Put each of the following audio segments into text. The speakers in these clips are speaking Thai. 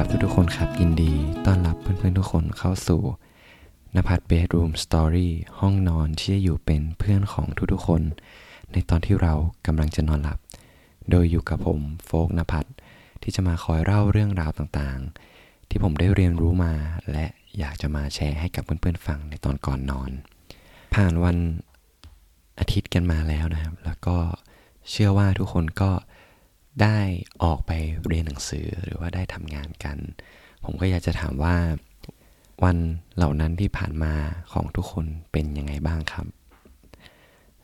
ครับ ทุกๆคนครับยินดีต้อนรับเพื่อนๆทุกคนเข้าสู่นภัทรเบดรูมสตอรี่ห้องนอนที่จะอยู่เป็นเพื่อนของทุกๆคน ในตอนที่เรากำลังจะนอนหลับ โดยอยู่กับผมโฟกนภัทรที่จะมาคอยเล่าเรื่องราวต่างๆ ที่ผมได้เรียนรู้มาและอยากจะมาแชร์ให้กับเพื่อนๆฟังในตอนก่อนนอน ผ่านวันอาทิตย์กันมาแล้วนะครับ แล้วก็เชื่อว่าทุกคนก็ ได้ออกไปเรียนหนังสือหรือว่าได้ทำงานกัน ผมก็อยากจะถามว่าวันเหล่านั้นที่ผ่านมาของทุกคนเป็นยังไงบ้างครับ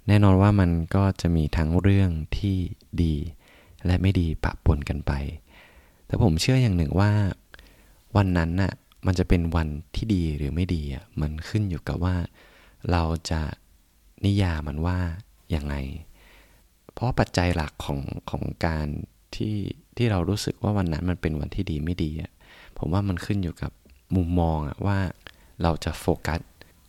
แน่นอนว่ามันก็จะมีทั้งเรื่องที่ดี และไม่ดีปะปนกันไป แต่ผมเชื่ออย่างหนึ่งว่า วันนั้นน่ะมันจะเป็นวันที่ดีหรือไม่ดีอะมันขึ้นอยู่กับว่า เราจะนิยามมันว่าอย่างไง เพราะปัจจัยหลักของของการที่ที่เรารู้สึกว่าวันนั้นมันเป็นวันที่ดีไม่ดีอะผมว่ามันขึ้นอยู่กับมุมมองอะว่าเราจะโฟกัส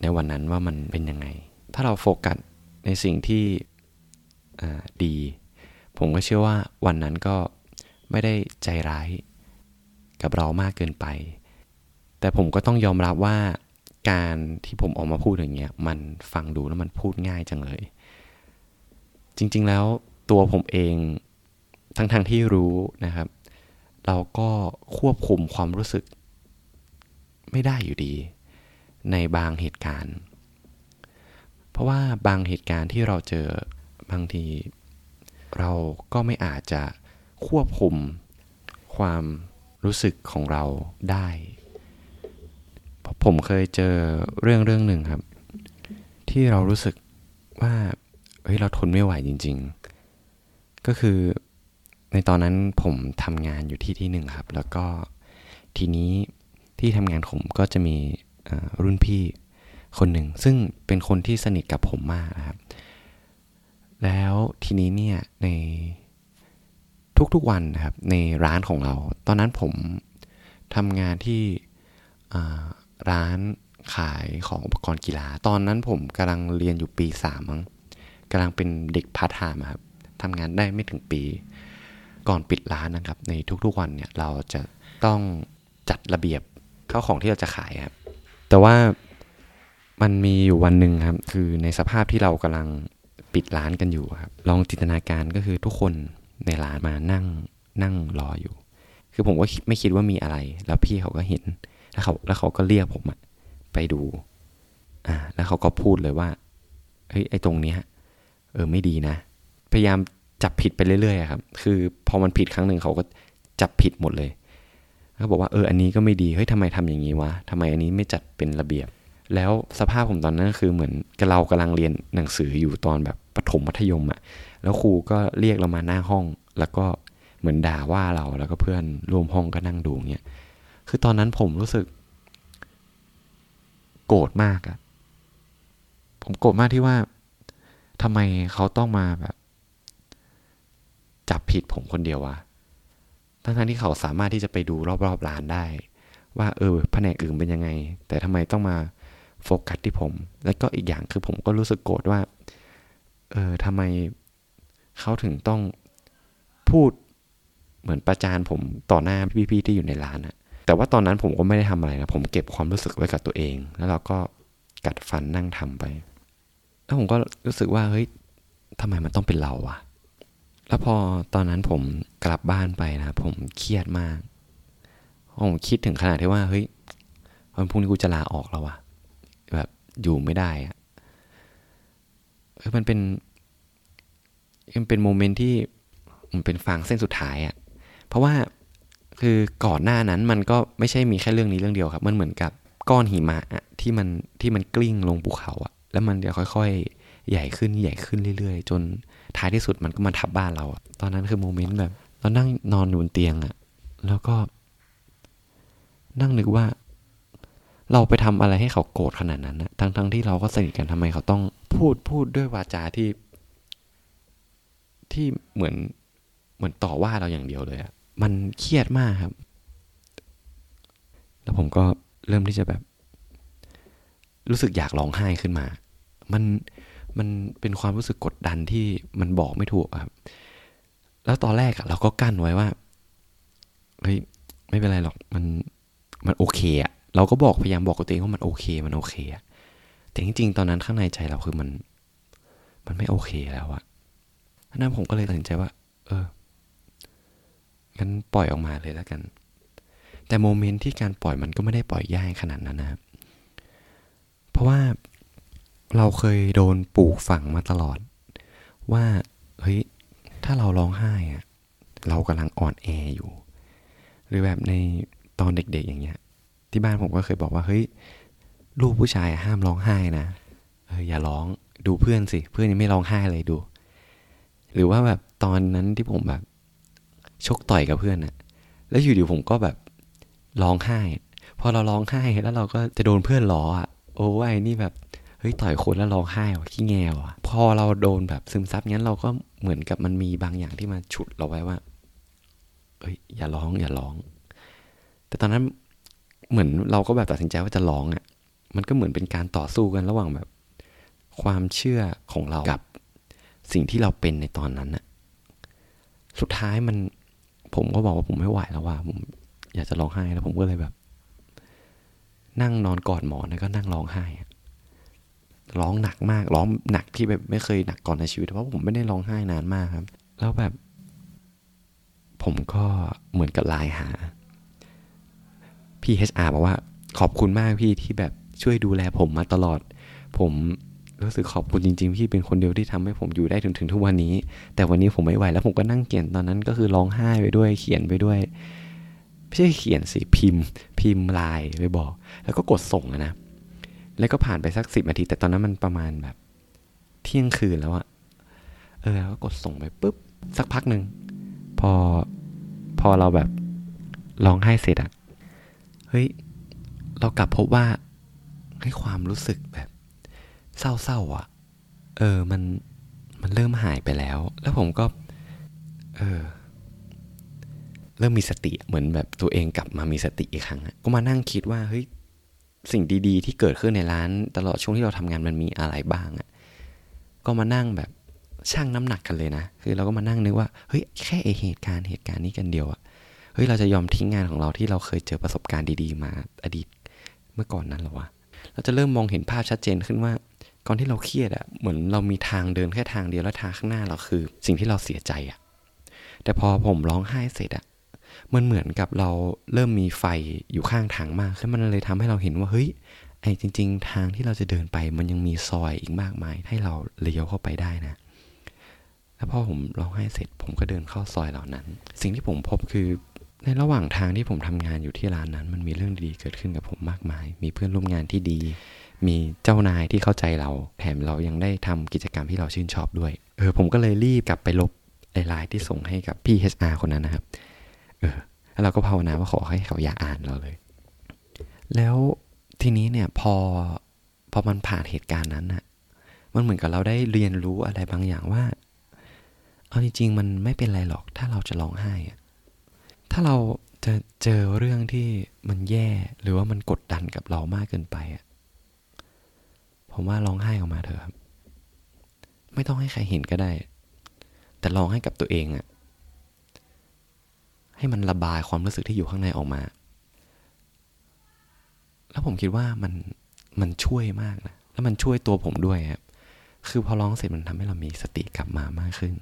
ในวันนั้นว่ามันเป็นยังไง ถ้าเราโฟกัสในสิ่งที่ดี ผมก็เชื่อว่าวันนั้นก็ไม่ได้ใจร้ายกับเรามากเกินไป แต่ผมก็ต้องยอมรับว่าการที่ผมออกมาพูดอย่างเงี้ยมันฟังดูแล้วมันพูดง่ายจังเลย จริง ๆ แล้วตัวผมเองทั้งๆทที่รู้นะครับ เราก็ควบคุมความรู้สึก ไม่ได้อยู่ดี ในบางเหตุการณ์ เพราะว่าบางเหตุการณ์ที่เราเจอบางที เราก็ไม่อาจจะควบคุมความรู้สึกของเราได้ผมเคยเจอเรื่องเรื่องหนึ่งครับ ที่เรารู้สึกว่า ฮ้ยเราทนไม่ไหวจริง ๆ ก็คือในตอนนั้นผมทำงานอยู่ที่ที่หนึ่งครับ แล้วก็ทีนี้ที่ทำงานผมก็จะมีรุ่นพี่คนหนึ่ง ซึ่งเป็นคนที่สนิทกับผมมากนะครับ แล้วทีนี้เนี่ยในทุกๆวันนะครับในร้านของเรา ตอนนั้นผมทำงานที่ร้านขายของอุปกรณ์กีฬา ตอนนั้นผมกำลังเรียนอยู่ปีสามมั้ง กำลังเป็นเด็กพาร์ทไทม์ครับทำงานได้ไม่ถึงปี ก่อนปิดร้านนะครับ ในทุกๆวันเนี่ยเราจะต้องจัดระเบียบข้าวของที่เราจะขายครับ แต่ว่ามันมีอยู่วันหนึ่งครับ คือในสภาพที่เรากำลังปิดร้านกันอยู่ครับ ลองจินตนาการก็คือทุกคนในร้านมานั่งนั่งรออยู่ คือผมก็ไม่คิดว่ามีอะไร แล้วพี่เขาก็เห็น แล้วเขาแล้วเขาก็เรียกผมไปดู อ่า แล้วเขาก็พูดเลยว่า เฮ้ย ไอ้ตรงเนี้ย เออไม่ดีนะ พยายามจับผิดไปเรื่อยๆครับ คือพอมันผิดครั้งหนึ่งเขาก็จับผิดหมดเลยเขาบอกว่าเอออันนี้ก็ไม่ดีเฮ้ยทำไมทำอย่างนี้วะทำไมอันนี้ไม่จัดเป็นระเบียบ แล้วสภาพผมตอนนั้นคือเหมือนเรากำลังเรียนหนังสืออยู่ตอนแบบประถมมัธยมอะ่ะแล้วครูก็เรียกเรามาหน้าห้อง แล้วก็เหมือนด่าว่าเราแล้วก็เพื่อนร่วมห้องก็นั่งดูเงี้ยคือตอนนั้นผมรู้สึก โกรธมากอะผมโกรธมากที่ว่า ทำไมเขาต้องมาแบบ จับผิดผมคนเดียววะทั้งที่เขาสามารถที่จะไปดูรอบๆร้านได้ ว่าเออแผนกอื่นเป็นยังไง แต่ทำไมต้องมาโฟกัสที่ผม แล้วก็อีกอย่างคือผมก็รู้สึกโกรธว่า เออทำไมเขาถึงต้องพูดเหมือนประจานผมต่อหน้าพี่ๆที่อยู่ในร้านอะแต่ว่าตอนนั้นผมก็ไม่ได้ทำอะไรนะ ผมเก็บความรู้สึกไว้กับตัวเอง แล้วเราก็กัดฟันนั่งทำไป แล้วผมก็รู้สึกว่าเฮ้ยทำไมมันต้องเป็นเราวะแล้วพอตอนนั้นผมกลับบ้านไปนะผมเครียดมากผมคิดถึงขนาดที่ว่าเฮ้ยวันพรุ่งนี้กูจะลาออกแล้ววะแบบอยู่ไม่ได้อะเฮ้ยมันเป็นมันเป็นโมเมนต์ที่มันเป็นฟางเส้นสุดท้ายอะเพราะว่าคือก่อนหน้านั้นมันก็ไม่ใช่มีแค่เรื่องนี้เรื่องเดียวครับ มันเหมือนกับก้อนหิมะที่มันที่มันกลิ้งลงภูเขาอะ แล้วมันจะค่อยๆ ใหญ่ขึ้นใหญ่ขึ้นเรื่อยๆ จนท้ายที่สุดมันก็มาทับบ้านเราอะตอนนั้นคือโมเมนต์แบบ เรานั่งนอนอยู่บนเตียงอะแล้วก็ นั่งนึกว่า เราไปทำอะไรให้เขาโกรธขนาดนั้นนะทั้งๆทที่เราก็สนิทกันทำไมเขาต้องพูดพูดด้วยวาจาที่ ที่เหมือนเหมือนต่อว่าเราอย่างเดียวเลยอะมันเครียดมากครับ แล้วผมก็เริ่มที่จะแบบ รู้สึกอยากร้องไห้ขึ้นมา มันมันเป็นความรู้สึกกดดันที่มันบอกไม่ถูกครับ แล้วตอนแรกอะเราก็กั้นไว้ว่าเฮ้ยไม่เป็นไรหรอกมันมันโอเคอะเราก็บอกพยายามบอกกับตัวเองว่ามันโอเค มันโอเคอะแต่จริงๆ ตอนนั้นข้างในใจเราคือมัน มันไม่โอเคแล้วอะนั้นผมก็เลยตัดสินใจว่า เอองั้นปล่อยออกมาเลยแล้วกัน แต่โมเมนต์ที่การปล่อยมันก็ไม่ได้ปล่อยยายขนาดนั้นนะครับ เพราะว่าเราเคยโดนปลูกฝังมาตลอด ว่าเฮ้ยถ้าเราร้องไห้อะเรากำลังอ่อนแออยู่ หรือแบบในตอนเด็กๆอย่างเงี้ย ที่บ้านผมก็เคยบอกว่าเฮ้ยลูกผู้ชายห้ามร้องไห้นะเอออย่าร้องดูเพื่อนสิ เพื่อนยังไม่ร้องไห้เลยดู หรือว่าแบบตอนนั้นที่ผมแบบชกต่อยกับเพื่อนอะแล้วอยู่ดีผมก็แบบร้องไห้ พอเราร้องไห้แล้วเราก็จะโดนเพื่อนล้ออะ โอ้ยนี่แบบเฮ้ยต่อยคนแล้วร้องไห้ว่ะขี้แงว่ะ พอเราโดนแบบซึมซับงั้นเราก็เหมือนกับมันมีบางอย่างที่มาฉุดเราไว้ว่าเฮ้ยอย่าร้องอย่าร้อง แต่ตอนนั้นเหมือนเราก็แบบตัดสินใจว่าจะร้องอะ่ะ มันก็เหมือนเป็นการต่อสู้กันระหว่างแบบ ความเชื่อของเรากับสิ่งที่เราเป็นในตอนนั้นอะ สุดท้ายมัน ผมก็บอกว่าผมไม่ไหวแล้วว่าผมอยากจะร้องไห้แล้วผมก็เลยแบบ นั่งนอนกอดหมอนแล้วก็นั่งร้องไห้ร้องหนักมากร้องหนักที่แบบไม่เคยหนักก่อนในชีวิตเพราะผมไม่ได้ร้องไห้นานมากครับ แล้วแบบ ผมก็เหมือนกับไลน์หาพี่เอชอาร์บอกว่าขอบคุณมากพี่ที่แบบช่วยดูแลผมมาตลอด ผมรู้สึกขอบคุณจริงๆพี่เป็นคนเดียวที่ทำให้ผมอยู่ได้ถึงถึงทุกวันนี้ แต่วันนี้ผมไม่ไหวแล้วผมก็นั่งเขียนตอนนั้นก็คือร้องไห้ไปด้วยเขียนไปด้วย ไม่ใช่เขียนสิพิมพ์ พิมพ์ลายไปบอก แล้วก็กดส่งนะ แล้วก็ผ่านไปสักสิบนาที แต่ตอนนั้นมันประมาณแบบ เที่ยงคืนแล้วอะเออก็กดส่งไปปุ๊บ สักพักหนึ่งพอพอเราแบบร้องไห้เสร็จอะเฮ้ย เรากลับพบว่าให้ความรู้สึกแบบ เศร้าๆอะเออมันมันเริ่มหายไปแล้ว แล้วผมก็ เออ ริ่มมีสติเหมือนแบบตัวเองกลับมามีสติอีกครั้งก็มานั่งคิดว่าเฮ้ยสิ่งดีๆ ที่เกิดขึ้นในร้าน ตลอดช่วงที่เราทำงานมันมีอะไรบ้างอะ่ะก็มานั่งแบบชั่งน้ำหนักกันเลยนะ คือเราก็มานั่งนึกว่าเฮ้ยแค่เหตุการณ์เหตุการณ์นี้กันเดียวอะ่ะเฮ้ยเราจะยอมทิ้งงานของเราที่เราเคยเจอประสบการณ์ดีๆ มาอดีตเมื่อก่อนนั้นหรอวะเราจะเริ่มมองเห็นภาพชัดเจนขึ้นว่าก่อนที่เราเครียดอะ่ะเหมือนเรามีทางเดินแค่ทางเดียวแล้วทางข้างหน้าเราคือ สิ่งที่เราเสียใจอะ่ะแต่พอผมร้องไห้เสร็จอะ่ะ มันเหมือนกับเราเริ่มมีไฟอยู่ข้างทางมากแล้วมันเลยทำให้เราเห็นว่าเฮ้ยไอ้จริง ๆ ทางที่เราจะเดินไปมันยังมีซอยอีกมากมาย ให้เราเลี้ยวเข้าไปได้นะแล้วพอผมร้องไห้เสร็จผมก็เดินเข้าซอยเหล่านั้น สิ่งที่ผมพบคือในระหว่างทางที่ผมทำงานอยู่ที่ร้านนั้น มันมีเรื่องดีๆเกิดขึ้นกับผมมากมาย มีเพื่อนร่วมงานที่ดี มีเจ้านายที่เข้าใจเราแถมเรายังได้ทำกิจกรรมที่เราชื่นชอบด้วย เออผมก็เลยรีบกลับไปลบไลน์ที่ส่งให้กับพี่ HR คนนั้นนะครับ เออแล้วเราก็ภาวนาว่าขอให้เขาอย่าอ่านเราเลย แล้วทีนี้เนี่ยพอพอมันผ่านเหตุการณ์นั้นอะมันเหมือนกับเราได้เรียนรู้อะไรบางอย่างว่า เอาจริงๆมันไม่เป็นไรหรอกถ้าเราจะร้องไห้อะถ้าเราจะเจอเรื่องที่มันแย่หรือว่ามันกดดันกับเรามากเกินไปอะผมว่าร้องไห้ออกมาเถอะครับ ไม่ต้องให้ใครเห็นก็ได้ แต่ร้องให้กับตัวเองอะ ให้มันระบายความรู้สึกที่อยู่ข้างในออกมา แล้วผมคิดว่ามันมันช่วยมากนะ แล้วมันช่วยตัวผมด้วยครับ คือพอร้องเสร็จมันทำให้เรามีสติกลับมามากขึ้น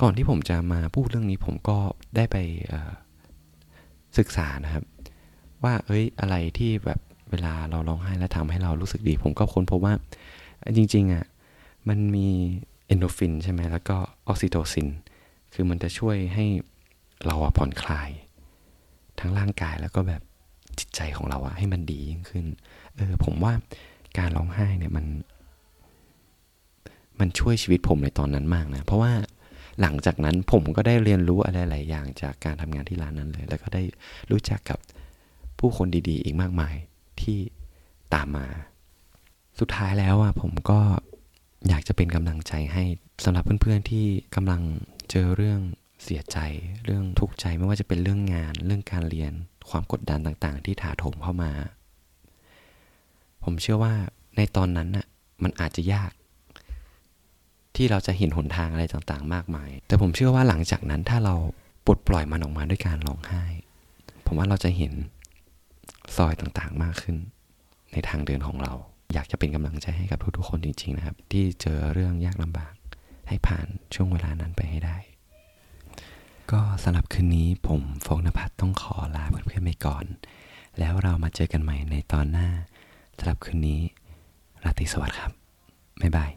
ก่อนที่ผมจะมาพูดเรื่องนี้ผมก็ได้ไปศึกษานะครับ ว่าเอ้ยอะไรที่แบบเวลาเราร้องไห้แล้วทำให้เรารู้สึกดี ผมก็ค้นพบว่าจริงๆอะมันมีเอนโดฟินใช่ไหมแล้วก็ออกซิโตซิน คือมันจะช่วยให้เราผ่อนคลาย ทั้งร่างกายแล้วก็แบบจิตใจของเราอะให้มันดียิ่งขึ้น เออผมว่าการร้องไห้เนี่ยมัน มันช่วยชีวิตผมในตอนนั้นมากนะ เพราะว่าหลังจากนั้นผมก็ได้เรียนรู้อะไรหลายอย่างจากการทำงานที่ร้านนั้นเลย แล้วก็ได้รู้จักกับผู้คนดีๆ อีกมากมายที่ตามมา สุดท้ายแล้วอะผมก็อยากจะเป็นกำลังใจให้สำหรับเพื่อนๆที่กำลัง เจอเรื่องเสียใจเรื่องทุกข์ใจไม่ว่าจะเป็นเรื่องงาน เรื่องการเรียนความกดดันต่างๆ ที่ถาโถมเข้ามา ผมเชื่อว่าในตอนนั้นน่ะมันอาจจะยาก ที่เราจะเห็นหนทางอะไรต่างๆ มากมาย แต่ผมเชื่อว่าหลังจากนั้นถ้าเราปลดปล่อยมันออกมาด้วยการร้องไห้ ผมว่าเราจะเห็นซอยต่างๆมากขึ้น ในทางเดินของเรา อยากจะเป็นกำลังใจให้กับทุกๆคนจริง ๆ นะครับ ที่เจอเรื่องยากลำบาก ให้ผ่านช่วงเวลานั้นไปให้ได้ ก็สำหรับคืนนี้ผมโฟกนภัทรต้องขอลาเพื่อนๆไปก่อน แล้วเรามาเจอกันใหม่ในตอนหน้าสำหรับคืนนี้ราตรีสวัสดิ์ครับ บ๊ายบาย